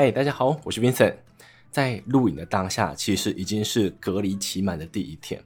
嗨，大家好，我是 Vincent。在录影的当下，其实已经是隔离期满的第一天。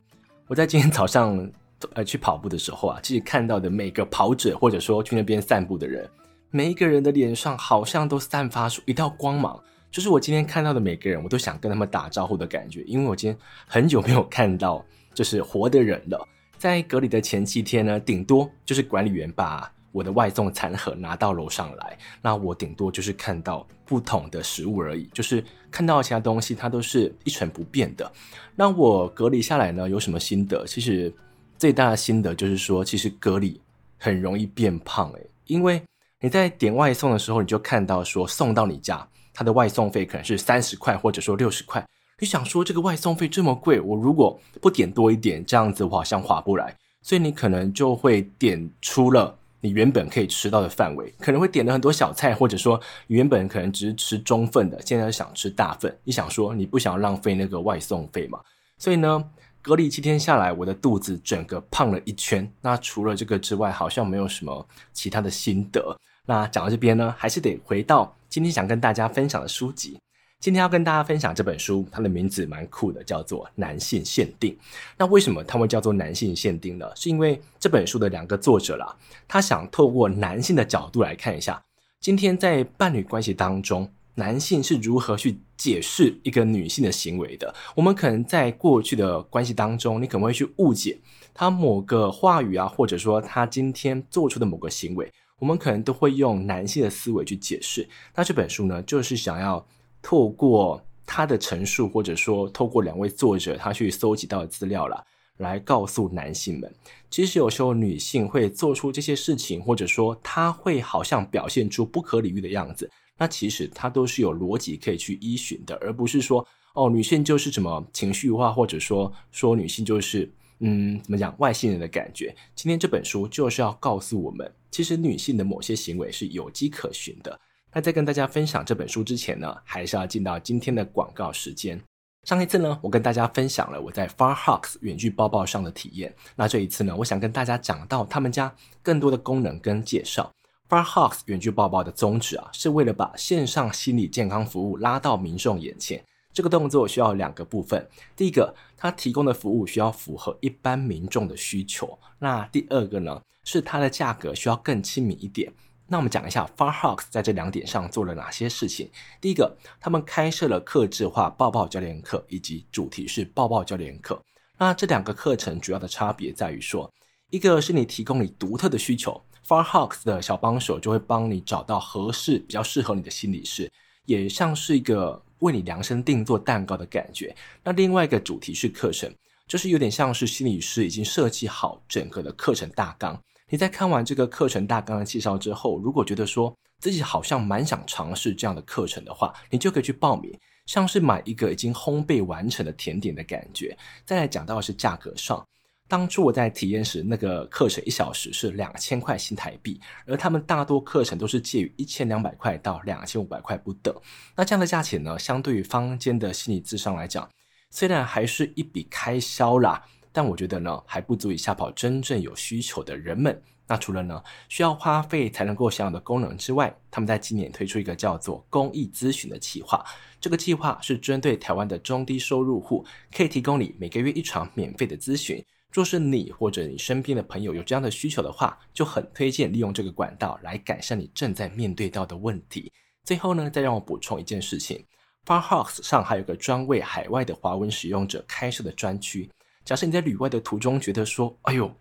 我在今天早上呃去跑步的时候啊，其实看到的每个跑者或者说去那边散步的人，每一个人的脸上好像都散发出一道光芒，就是我今天看到的每个人，我都想跟他们打招呼的感觉。因为我今天很久没有看到就是活的人了。在隔离的前七天呢，顶多就是管理员把我的外送餐盒拿到楼上来，那我顶多就是看到不同的食物而已，就是看到其他东西，它都是一成不变的。那我隔离下来呢，有什么心得？其实最大的心得就是说，其实隔离很容易变胖诶，因为你在点外送的时候，你就看到说送到你家，它的外送费可能是三十块或者说六十块，你想说这个外送费这么贵，我如果不点多一点，这样子我好像划不来，所以你可能就会点出了。你原本可以吃到的范围，可能会点了很多小菜，或者说原本可能只是吃中份的，现在想吃大份。你想说你不想浪费那个外送费嘛？所以呢，隔离七天下来，我的肚子整个胖了一圈。那除了这个之外，好像没有什么其他的心得。那讲到这边呢，还是得回到今天想跟大家分享的书籍。今天要跟大家分享这本书，它的名字蛮酷的，叫做《男性限定》。那为什么它会叫做男性限定呢？是因为这本书的两个作者啦，他想透过男性的角度来看一下，今天在伴侣关系当中，男性是如何去解释一个女性的行为的。我们可能在过去的关系当中，你可能会去误解他某个话语啊，或者说他今天做出的某个行为，我们可能都会用男性的思维去解释。那这本书呢，就是想要。透过他的陈述，或者说透过两位作者他去搜集到的资料了，来告诉男性们，其实有时候女性会做出这些事情，或者说她会好像表现出不可理喻的样子，那其实她都是有逻辑可以去依循的，而不是说哦，女性就是什么情绪化，或者说说女性就是嗯怎么讲外星人的感觉。今天这本书就是要告诉我们，其实女性的某些行为是有迹可循的。那在跟大家分享这本书之前呢，还是要进到今天的广告时间。上一次呢，我跟大家分享了我在 Farhawks 远距包包上的体验。那这一次呢，我想跟大家讲到他们家更多的功能跟介绍。Farhawks 远距包包的宗旨啊，是为了把线上心理健康服务拉到民众眼前。这个动作需要两个部分，第一个，它提供的服务需要符合一般民众的需求。那第二个呢，是它的价格需要更亲民一点。那我们讲一下 Farhawks 在这两点上做了哪些事情。第一个，他们开设了客制化抱抱教练课以及主题式抱抱教练课。那这两个课程主要的差别在于说，一个是你提供你独特的需求，Farhawks 的小帮手就会帮你找到合适、比较适合你的心理师，也像是一个为你量身定做蛋糕的感觉。那另外一个主题式课程，就是有点像是心理师已经设计好整个的课程大纲。你在看完这个课程大纲的介绍之后，如果觉得说自己好像蛮想尝试这样的课程的话，你就可以去报名，像是买一个已经烘焙完成的甜点的感觉。再来讲到是价格上，当初我在体验时，那个课程一小时是两千块新台币，而他们大多课程都是介于一千两百块到两千五百块不等。那这样的价钱呢，相对于坊间的心理咨商来讲，虽然还是一笔开销啦。但我觉得呢，还不足以吓跑真正有需求的人们。那除了呢，需要花费才能够享有的功能之外，他们在今年推出一个叫做公益咨询的计划。这个计划是针对台湾的中低收入户，可以提供你每个月一场免费的咨询。若是你或者你身边的朋友有这样的需求的话，就很推荐利用这个管道来改善你正在面对到的问题。最后呢，再让我补充一件事情，Farhawks 上还有个专为海外的华文使用者开设的专区。假设你在旅外的途中觉得说，哎呦，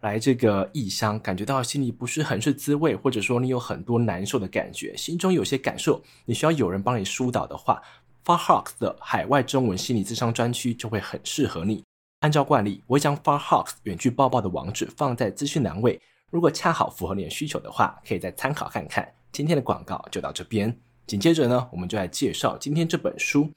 来这个异乡，感觉到心里不是很是滋味，或者说你有很多难受的感觉，心中有些感受，你需要有人帮你疏导的话，Farhawks 的海外中文心理咨商专区就会很适合你。按照惯例，我会将 Farhawks 远距抱抱的网址放在资讯栏位，如果恰好符合你的需求的话，可以再参考看看。今天的广告就到这边，紧接着呢，我们就来介绍今天这本书。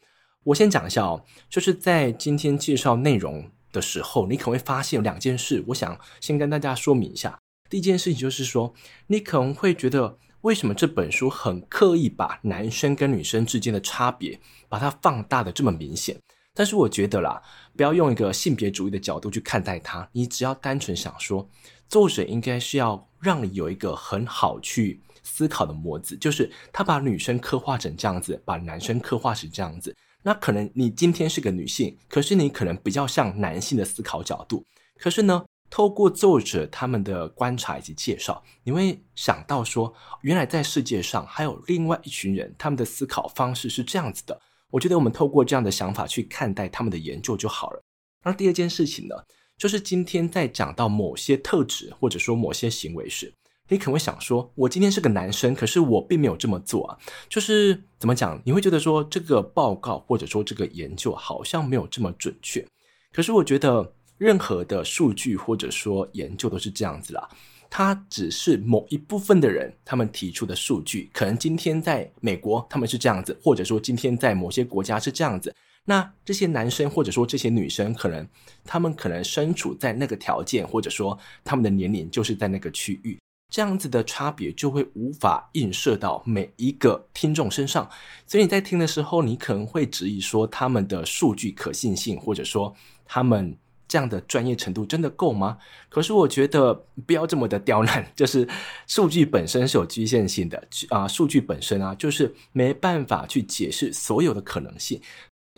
我先讲一下哦，就是在今天介绍内容的时候，你可能会发现有两件事，我想先跟大家说明一下。第一件事情就是说，你可能会觉得，为什么这本书很刻意把男生跟女生之间的差别把它放大的这么明显？但是我觉得啦，不要用一个性别主义的角度去看待它，你只要单纯想说，作者应该是要让你有一个很好去思考的模子，就是他把女生刻画成这样子，把男生刻画成这样子。那可能你今天是个女性，可是你可能比较像男性的思考角度。可是呢，透过作者他们的观察以及介绍，你会想到说，原来在世界上还有另外一群人，他们的思考方式是这样子的。我觉得我们透过这样的想法去看待他们的研究就好了。那第二件事情呢，就是今天在讲到某些特质或者说某些行为时，你可能会想说，我今天是个男生，可是我并没有这么做啊。就是怎么讲？你会觉得说这个报告或者说这个研究好像没有这么准确。可是我觉得任何的数据或者说研究都是这样子啦，它只是某一部分的人他们提出的数据，可能今天在美国他们是这样子，或者说今天在某些国家是这样子。那这些男生或者说这些女生，可能他们可能身处在那个条件，或者说他们的年龄就是在那个区域。这样子的差别就会无法映射到每一个听众身上，所以你在听的时候，你可能会质疑说他们的数据可信性，或者说他们这样的专业程度真的够吗？可是我觉得不要这么的刁难，就是数据本身是有局限性的啊，数据本身啊，就是没办法去解释所有的可能性。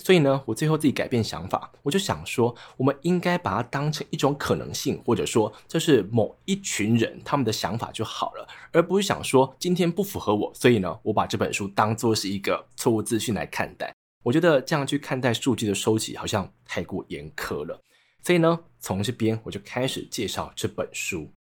所以呢，我最后自己改变想法，我就想说，我们应该把它当成一种可能性，或者说这是某一群人他们的想法就好了，而不是想说今天不符合我，所以呢，我把这本书当作是一个错误资讯来看待。我觉得这样去看待数据的收集好像太过严苛了。所以呢，从这边我就开始介绍这本书。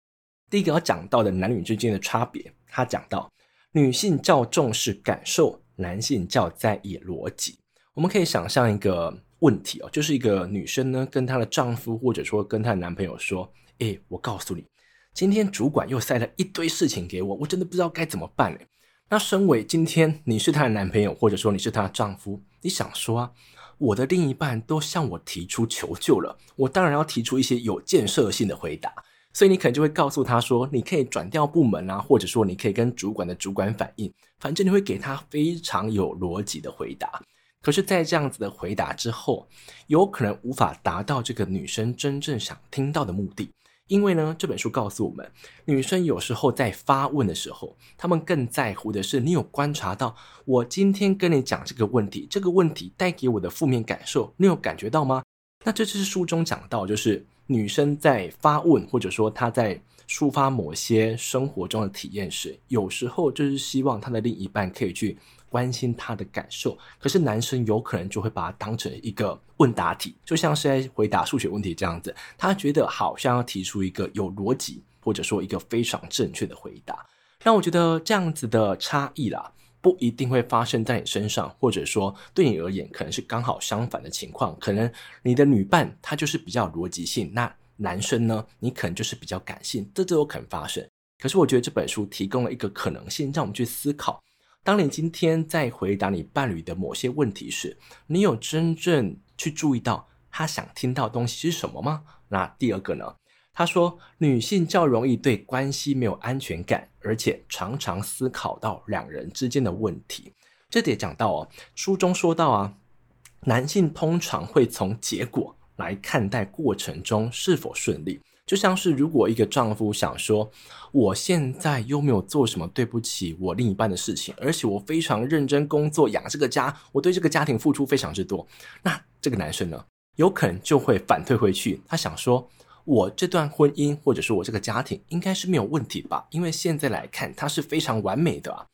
第一个要讲到的男女之间的差别，他讲到女性较重视感受，男性较在意逻辑。我们可以想象一个问题哦，就是一个女生呢，跟她的丈夫或者说跟她的男朋友说：“诶，我告诉你，今天主管又塞了一堆事情给我，我真的不知道该怎么办诶。”那身为今天你是她的男朋友，或者说你是她的丈夫，你想说啊，我的另一半都向我提出求救了，我当然要提出一些有建设性的回答。所以你可能就会告诉他说：“你可以转调部门啊，或者说你可以跟主管的主管反映，反正你会给他非常有逻辑的回答。”可是，在这样子的回答之后，有可能无法达到这个女生真正想听到的目的。因为呢，这本书告诉我们，女生有时候在发问的时候，她们更在乎的是你有观察到我今天跟你讲这个问题，这个问题带给我的负面感受，你有感觉到吗？那这就是书中讲到，就是女生在发问，或者说她在抒发某些生活中的体验时，有时候就是希望她的另一半可以去。关心他的感受，可是男生有可能就会把它当成一个问答题，就像是在回答数学问题这样子。他觉得好像要提出一个有逻辑，或者说一个非常正确的回答。让我觉得这样子的差异啦，不一定会发生在你身上，或者说对你而言可能是刚好相反的情况。可能你的女伴她就是比较逻辑性，那男生呢，你可能就是比较感性，这都有可能发生。可是我觉得这本书提供了一个可能性，让我们去思考。当你今天在回答你伴侣的某些问题时，你有真正去注意到他想听到的东西是什么吗？那第二个呢？他说女性较容易对关系没有安全感，而且常常思考到两人之间的问题。这点讲到哦，书中说到啊，男性通常会从结果来看待过程中是否顺利。就像是如果一个丈夫想说，我现在又没有做什么对不起我另一半的事情，而且我非常认真工作养这个家，我对这个家庭付出非常之多，那这个男生呢，有可能就会反推回去，他想说，我这段婚姻或者说我这个家庭应该是没有问题吧，因为现在来看它是非常完美的啊。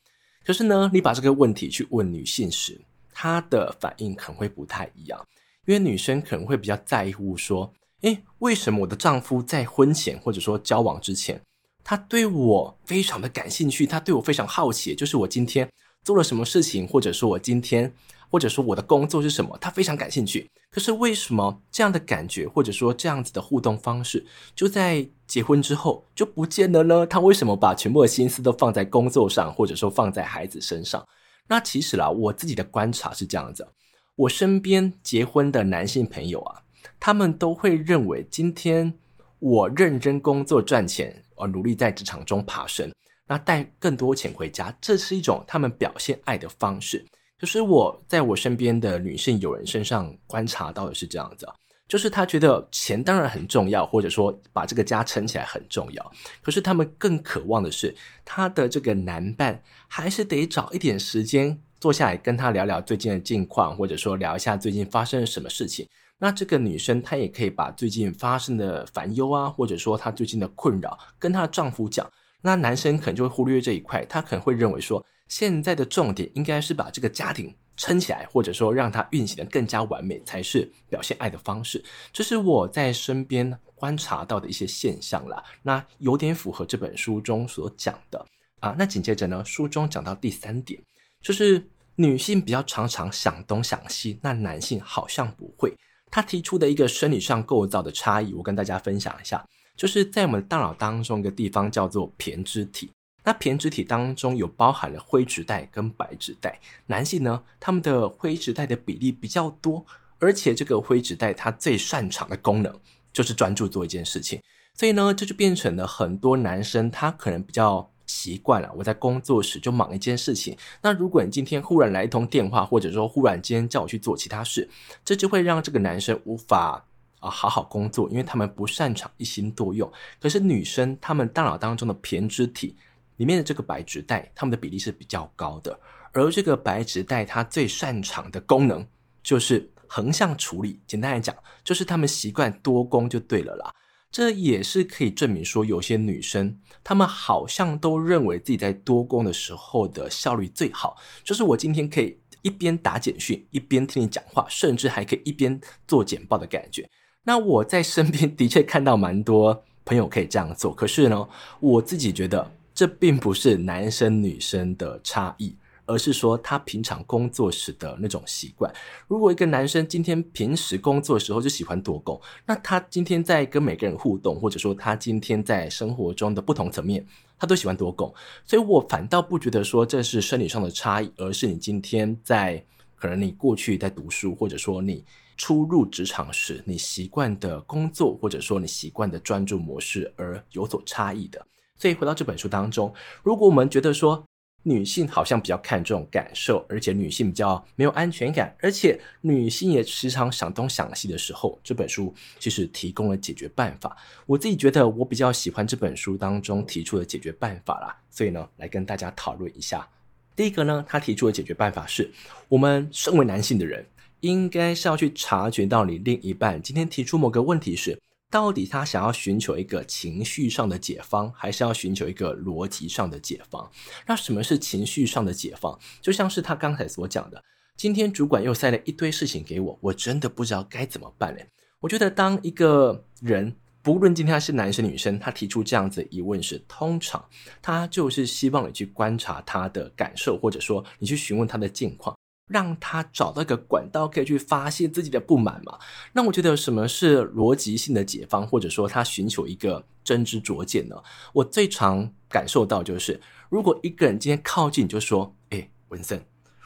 可是呢，你把这个问题去问女性时，她的反应可能会不太一样，因为女生可能会比较在乎说。诶，为什么我的丈夫在婚前或者说交往之前，他对我非常的感兴趣，他对我非常好奇，就是我今天做了什么事情，或者说我今天，或者说我的工作是什么，他非常感兴趣。可是为什么这样的感觉，或者说这样子的互动方式，就在结婚之后就不见了呢？他为什么把全部的心思都放在工作上，或者说放在孩子身上？那其实啦，我自己的观察是这样子，我身边结婚的男性朋友啊。他们都会认为，今天我认真工作赚钱，而努力在职场中爬升，那带更多钱回家，这是一种他们表现爱的方式。可是我在我身边的女性友人身上观察到的是这样子，就是他觉得钱当然很重要，或者说把这个家撑起来很重要。可是他们更渴望的是，他的这个男伴还是得找一点时间坐下来跟他聊聊最近的近况，或者说聊一下最近发生了什么事情。那这个女生她也可以把最近发生的烦忧啊，或者说她最近的困扰跟她的丈夫讲。那男生可能就会忽略这一块，他可能会认为说，现在的重点应该是把这个家庭。撑起来，或者说让它运行得更加完美，才是表现爱的方式。这是我在身边观察到的一些现象啦。那有点符合这本书中所讲的啊。那紧接着呢，书中讲到第三点，就是女性比较常常想东想西，那男性好像不会。他提出的一个生理上构造的差异，我跟大家分享一下，就是在我们大脑当中一个地方叫做胼胝体。那胼胝体当中有包含了灰质带跟白质带，男性呢，他们的灰质带的比例比较多，而且这个灰质带它最擅长的功能就是专注做一件事情，所以呢，这就变成了很多男生他可能比较习惯了，我在工作时就忙一件事情，那如果你今天忽然来一通电话，或者说忽然间叫我去做其他事，这就会让这个男生无法啊好好工作，因为他们不擅长一心多用。可是女生他们大脑当中的胼胝体。里面的这个白质带，它们的比例是比较高的，而这个白质带它最擅长的功能就是横向处理。简单来讲，就是他们习惯多工就对了啦。这也是可以证明说，有些女生她们好像都认为自己在多工的时候的效率最好。就是我今天可以一边打简讯，一边听你讲话，甚至还可以一边做简报的感觉。那我在身边的确看到蛮多朋友可以这样做，可是呢，我自己觉得。这并不是男生女生的差异，而是说他平常工作时的那种习惯。如果一个男生今天平时工作的时候就喜欢多工，那他今天在跟每个人互动，或者说他今天在生活中的不同层面，他都喜欢多工。所以我反倒不觉得说这是生理上的差异，而是你今天在可能你过去在读书，或者说你初入职场时，你习惯的工作，或者说你习惯的专注模式而有所差异的。所以回到这本书当中，如果我们觉得说女性好像比较看重感受，而且女性比较没有安全感，而且女性也时常想东想西的时候，这本书其实提供了解决办法。我自己觉得我比较喜欢这本书当中提出的解决办法啦，所以呢，来跟大家讨论一下。第一个呢，他提出的解决办法是我们身为男性的人，应该是要去察觉到你另一半今天提出某个问题时，到底他想要寻求一个情绪上的解方，还是要寻求一个逻辑上的解方？那什么是情绪上的解方？就像是他刚才所讲的，今天主管又塞了一堆事情给我，我真的不知道该怎么办嘞。我觉得当一个人，不论今天他是男生女生，他提出这样子疑问时，通常他就是希望你去观察他的感受，或者说你去询问他的近况。让他找到一个管道，可以去发泄自己的不满嘛。那我觉得什么是逻辑性的解方，或者说他寻求一个真知灼见呢？我最常感受到就是，如果一个人今天靠近你，就说：“诶，文森，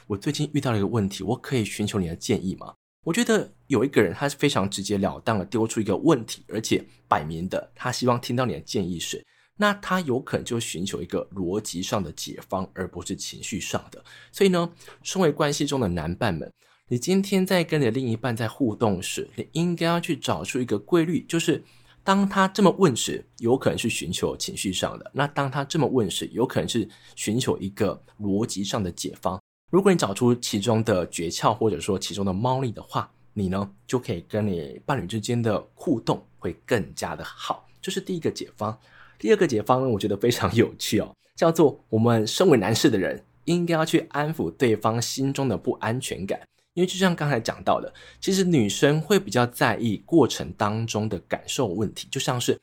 我最近遇到了一个问题，我可以寻求你的建议吗？”我觉得有一个人他是非常直截了当的丢出一个问题，而且摆明的他希望听到你的建议时。那他有可能就寻求一个逻辑上的解方，而不是情绪上的。所以呢，身为关系中的男伴们，你今天在跟你的另一半在互动时，你应该要去找出一个规律，就是当他这么问时，有可能是寻求情绪上的；那当他这么问时，有可能是寻求一个逻辑上的解方。如果你找出其中的诀窍，或者说其中的猫腻的话，你呢就可以跟你伴侣之间的互动会更加的好。这是第一个解方。第二个解方呢，我觉得非常有趣哦，叫做我们身为男士的人，应该要去安抚对方心中的不安全感。因为就像刚才讲到的，其实女生会比较在意过程当中的感受问题，就像是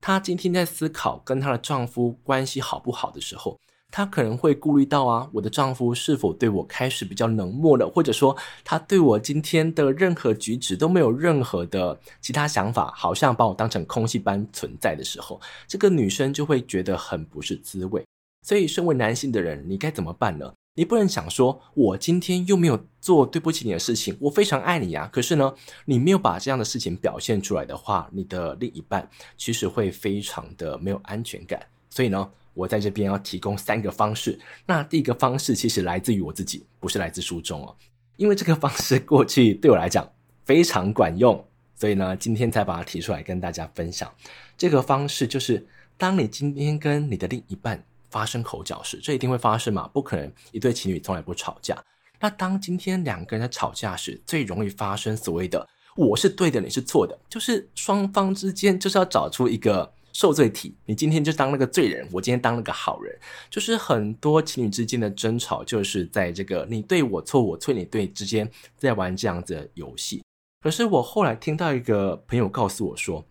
她今天在思考跟她的丈夫关系好不好的时候。她可能会顾虑到啊，我的丈夫是否对我开始比较冷漠了，或者说他对我今天的任何举止都没有任何的其他想法，好像把我当成空气般存在的时候，这个女生就会觉得很不是滋味。所以，身为男性的人，你该怎么办呢？你不能想说，我今天又没有做对不起你的事情，我非常爱你啊。可是呢，你没有把这样的事情表现出来的话，你的另一半其实会非常的没有安全感。所以呢，我在这边要提供三个方式。那第一个方式其实来自于我自己，不是来自书中哦。因为这个方式过去对我来讲非常管用，所以呢，今天才把它提出来跟大家分享。这个方式就是，当你今天跟你的另一半发生口角时，这一定会发生嘛？不可能一对情侣从来不吵架。那当今天两个人在吵架时，最容易发生所谓的“我是对的，你是错的”，就是双方之间就是要找出一个受罪体。你今天就当那个罪人，我今天当了个好人。就是很多情侣之间的争吵，就是在这个你对我错，我错你对之间在玩这样子的游戏。可是我后来听到一个朋友告诉我说，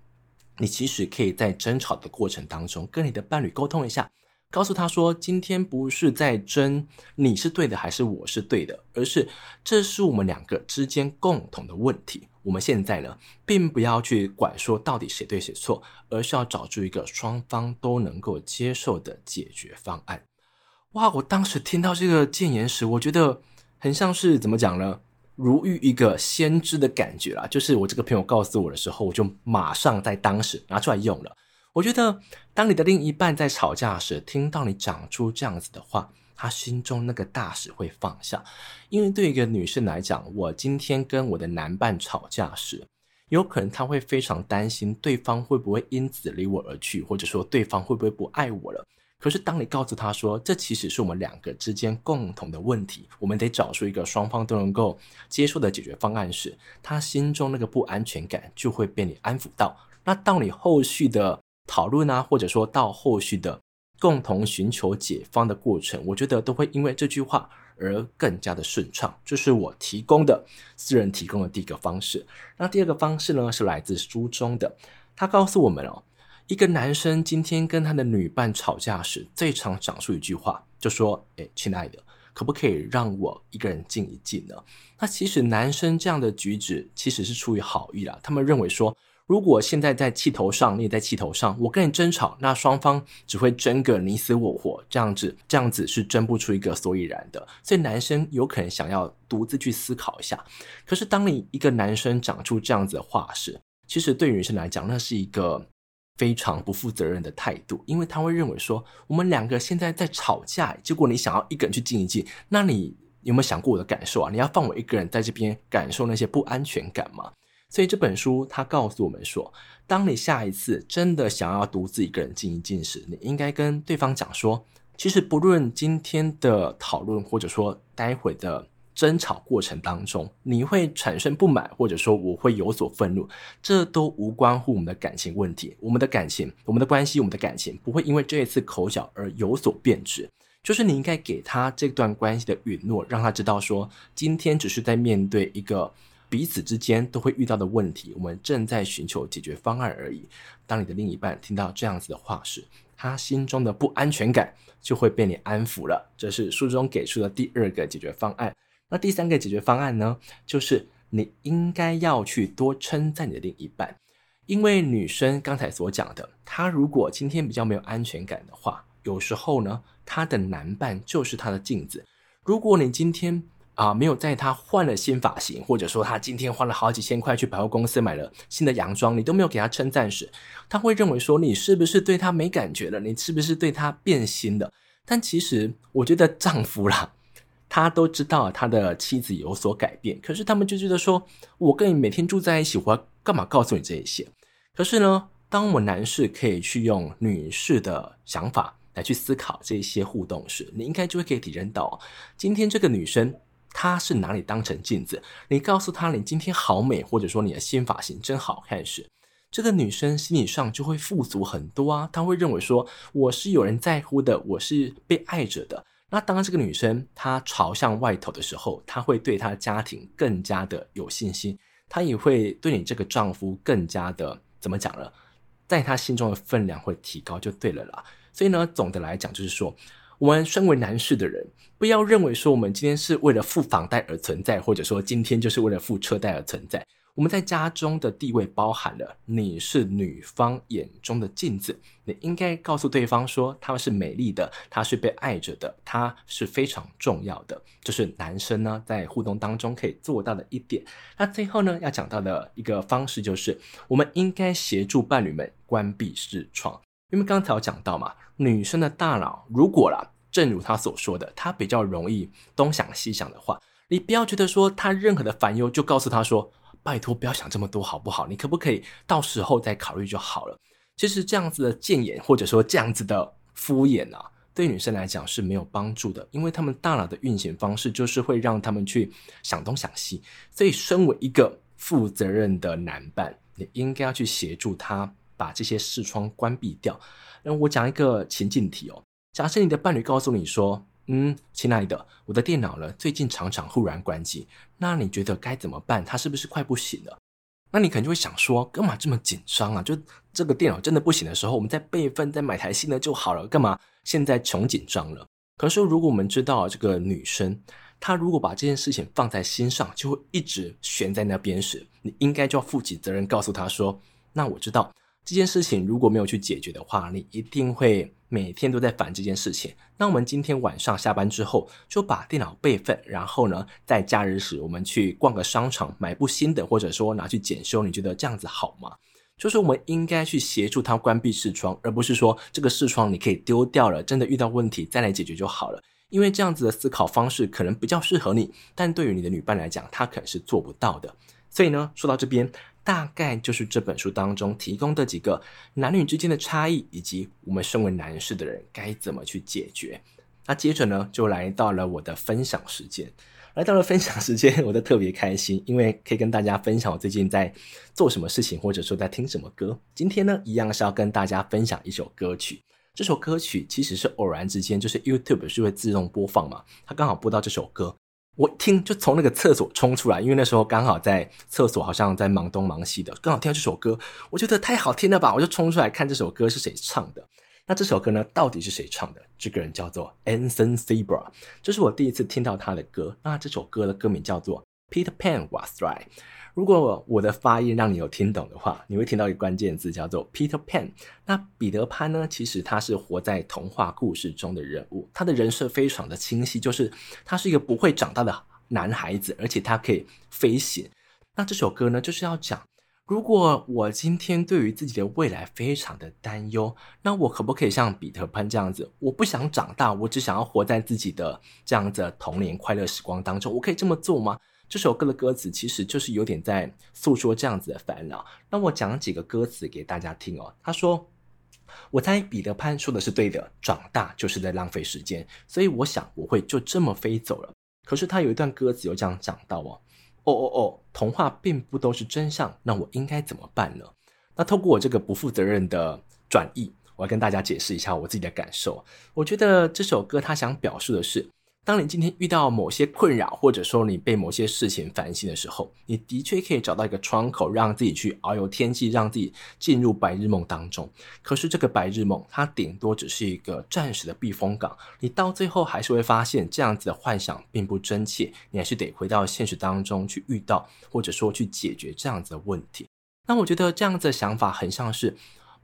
你其实可以在争吵的过程当中跟你的伴侣沟通一下，告诉他说，今天不是在争你是对的还是我是对的，而是这是我们两个之间共同的问题。我们现在呢，并不要去管说到底谁对谁错，而是要找出一个双方都能够接受的解决方案。哇！我当时听到这个建言时，我觉得很像是怎么讲呢？如遇一个先知的感觉啦，就是我这个朋友告诉我的时候，我就马上在当时拿出来用了。我觉得，当你的另一半在吵架时，听到你讲出这样子的话，他心中那个大石会放下。因为对一个女生来讲，我今天跟我的男伴吵架时，有可能他会非常担心对方会不会因此离我而去，或者说对方会不会不爱我了。可是，当你告诉他说，这其实是我们两个之间共同的问题，我们得找出一个双方都能够接受的解决方案时，他心中那个不安全感就会被你安抚到。那到你后续的讨论啊，或者说到后续的共同寻求解方的过程，我觉得都会因为这句话而更加的顺畅。这是我提供的私人提供的第一个方式。那第二个方式呢，是来自书中的，他告诉我们哦。一个男生今天跟他的女伴吵架时，最常讲述一句话，就说：“诶，亲爱的，可不可以让我一个人静一静呢？”那其实男生这样的举止其实是出于好意啦。他们认为说，如果现在在气头上，你也在气头上，我跟你争吵，那双方只会争个你死我活，这样子，这样子是争不出一个所以然的。所以男生有可能想要独自去思考一下。可是当你一个男生讲出这样子的话时，其实对女生来讲，那是一个。非常不负责任的态度，因为他会认为说，我们两个现在在吵架，结果你想要一个人去静一静，那你有没有想过我的感受啊？你要放我一个人在这边感受那些不安全感吗？所以这本书它告诉我们说，当你下一次真的想要独自一个人静一静时，你应该跟对方讲说，其实不论今天的讨论，或者说待会的。争吵过程当中，你会产生不满，或者说我会有所愤怒，这都无关乎我们的感情问题。我们的感情、我们的关系、我们的感情不会因为这一次口角而有所变质。就是你应该给他这段关系的允诺，让他知道说，今天只是在面对一个彼此之间都会遇到的问题，我们正在寻求解决方案而已。当你的另一半听到这样子的话时，他心中的不安全感就会被你安抚了。这是书中给出的第二个解决方案。那第三个解决方案呢，就是你应该要去多称赞你的另一半，因为女生刚才所讲的，她如果今天比较没有安全感的话，有时候呢，她的男伴就是她的镜子。如果你今天啊、呃、没有在她换了新发型，或者说她今天花了好几千块去百货公司买了新的洋装，你都没有给她称赞时，她会认为说你是不是对她没感觉了？你是不是对她变心了？但其实我觉得丈夫啦。他都知道他的妻子有所改变，可是他们就觉得说，我跟你每天住在一起，我干嘛告诉你这一些？可是呢，当我男士可以去用女士的想法来去思考这些互动时，你应该就会可以体认到，今天这个女生她是拿你当成镜子，你告诉她你今天好美，或者说你的新发型真好看时，这个女生心理上就会富足很多啊，她会认为说，我是有人在乎的，我是被爱着的。那当这个女生她朝向外头的时候，她会对她的家庭更加的有信心，她也会对你这个丈夫更加的怎么讲呢？在她心中的分量会提高，就对了啦。所以呢，总的来讲就是说，我们身为男士的人，不要认为说我们今天是为了付房贷而存在，或者说今天就是为了付车贷而存在。我们在家中的地位包含了你是女方眼中的镜子，你应该告诉对方说，她是美丽的，她是被爱着的，她是非常重要的。这是男生呢在互动当中可以做到的一点。那最后呢要讲到的一个方式就是，我们应该协助伴侣们关闭视窗，因为刚才有讲到嘛，女生的大脑如果啦，正如她所说的，她比较容易东想西想的话，你不要觉得说她任何的烦忧就告诉她说。拜托不要想这么多好不好？你可不可以到时候再考虑就好了？其实这样子的谏言或者说这样子的敷衍啊，对女生来讲是没有帮助的，因为他们大脑的运行方式就是会让他们去想东想西。所以，身为一个负责任的男伴，你应该要去协助他把这些视窗关闭掉。那我讲一个情境题哦，假设你的伴侣告诉你说。嗯，亲爱的，我的电脑呢，最近常常忽然关机，那你觉得该怎么办？他是不是快不行了？那你可能就会想说，干嘛这么紧张啊？就这个电脑真的不行的时候，我们再备份，再买台新的就好了，干嘛现在穷紧张了？可是如果我们知道这个女生，她如果把这件事情放在心上，就会一直悬在那边时，你应该就要负起责任，告诉她说，那我知道。这件事情如果没有去解决的话，你一定会每天都在烦这件事情。那我们今天晚上下班之后，就把电脑备份，然后呢，在假日时我们去逛个商场，买部新的，或者说拿去检修。你觉得这样子好吗？就是我们应该去协助他关闭视窗，而不是说这个视窗你可以丢掉了，真的遇到问题再来解决就好了。因为这样子的思考方式可能比较适合你，但对于你的女伴来讲，她可能是做不到的。所以呢，说到这边。大概就是这本书当中提供的几个男女之间的差异，以及我们身为男士的人该怎么去解决。那接着呢，就来到了我的分享时间。来到了分享时间，我都特别开心，因为可以跟大家分享我最近在做什么事情，或者说在听什么歌。今天呢，一样是要跟大家分享一首歌曲。这首歌曲其实是偶然之间，就是 YouTube 是会自动播放嘛，它刚好播到这首歌。我听就从那个厕所冲出来，因为那时候刚好在厕所，好像在忙东忙西的，刚好听到这首歌，我觉得太好听了吧，我就冲出来看这首歌是谁唱的。那这首歌呢，到底是谁唱的？这个人叫做 Anson Sebra 这是我第一次听到他的歌。那这首歌的歌名叫做 Peter Pan Was Right。如果我的发音让你有听懂的话，你会听到一个关键字叫做 Peter Pan。那彼得潘呢？其实他是活在童话故事中的人物，他的人设非常的清晰，就是他是一个不会长大的男孩子，而且他可以飞行。那这首歌呢，就是要讲，如果我今天对于自己的未来非常的担忧，那我可不可以像彼得潘这样子？我不想长大，我只想要活在自己的这样子的童年快乐时光当中，我可以这么做吗？这首歌的歌词其实就是有点在诉说这样子的烦恼。那我讲几个歌词给大家听哦。他说：“我猜彼得潘说的是对的，长大就是在浪费时间，所以我想我会就这么飞走了。”可是他有一段歌词有这样讲到哦：“哦哦哦，童话并不都是真相，那我应该怎么办呢？”那透过我这个不负责任的转译，我要跟大家解释一下我自己的感受。我觉得这首歌他想表述的是。当你今天遇到某些困扰，或者说你被某些事情烦心的时候，你的确可以找到一个窗口，让自己去遨游天际，让自己进入白日梦当中。可是这个白日梦，它顶多只是一个暂时的避风港，你到最后还是会发现这样子的幻想并不真切，你还是得回到现实当中去遇到，或者说去解决这样子的问题。那我觉得这样子的想法很像是。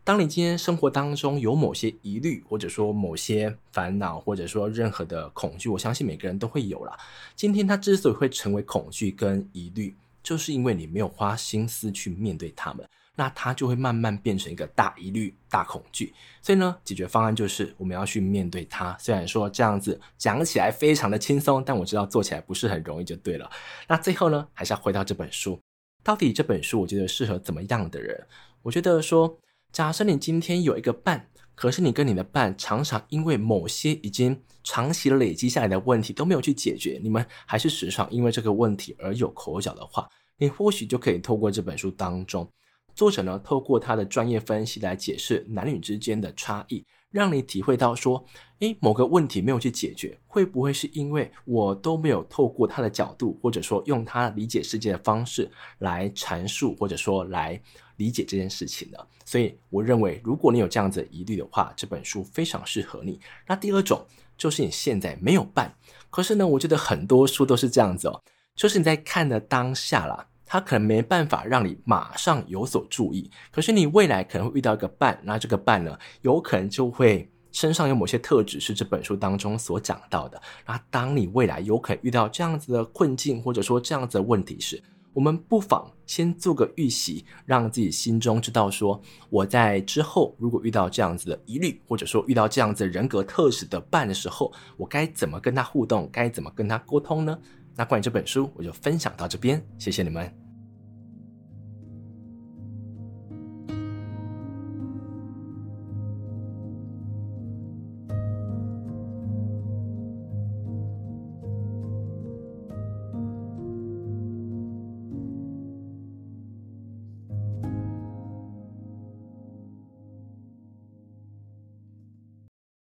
当你今天生活当中有某些疑虑，或者说某些烦恼，或者说任何的恐惧，我相信每个人都会有啦。今天它之所以会成为恐惧跟疑虑，就是因为你没有花心思去面对它们，那它就会慢慢变成一个大疑虑、大恐惧。所以呢，解决方案就是我们要去面对它。虽然说这样子讲起来非常的轻松，但我知道做起来不是很容易，就对了。那最后呢，还是要回到这本书，到底这本书我觉得适合怎么样的人？我觉得说。假设你今天有一个伴，可是你跟你的伴常常因为某些已经长期累积下来的问题都没有去解决，你们还是时常因为这个问题而有口角的话，你或许就可以透过这本书当中，作者呢透过他的专业分析来解释男女之间的差异，让你体会到说，诶，某个问题没有去解决，会不会是因为我都没有透过他的角度，或者说用他理解世界的方式来阐述，或者说来。理解这件事情呢，所以我认为，如果你有这样子的疑虑的话，这本书非常适合你。那第二种就是你现在没有办，可是呢，我觉得很多书都是这样子哦，就是你在看的当下啦，他可能没办法让你马上有所注意，可是你未来可能会遇到一个伴，那这个伴呢，有可能就会身上有某些特质是这本书当中所讲到的。那当你未来有可能遇到这样子的困境，或者说这样子的问题时，我们不妨先做个预习，让自己心中知道说，我在之后如果遇到这样子的疑虑，或者说遇到这样子人格特质的伴的时候，我该怎么跟他互动，该怎么跟他沟通呢？那关于这本书，我就分享到这边，谢谢你们。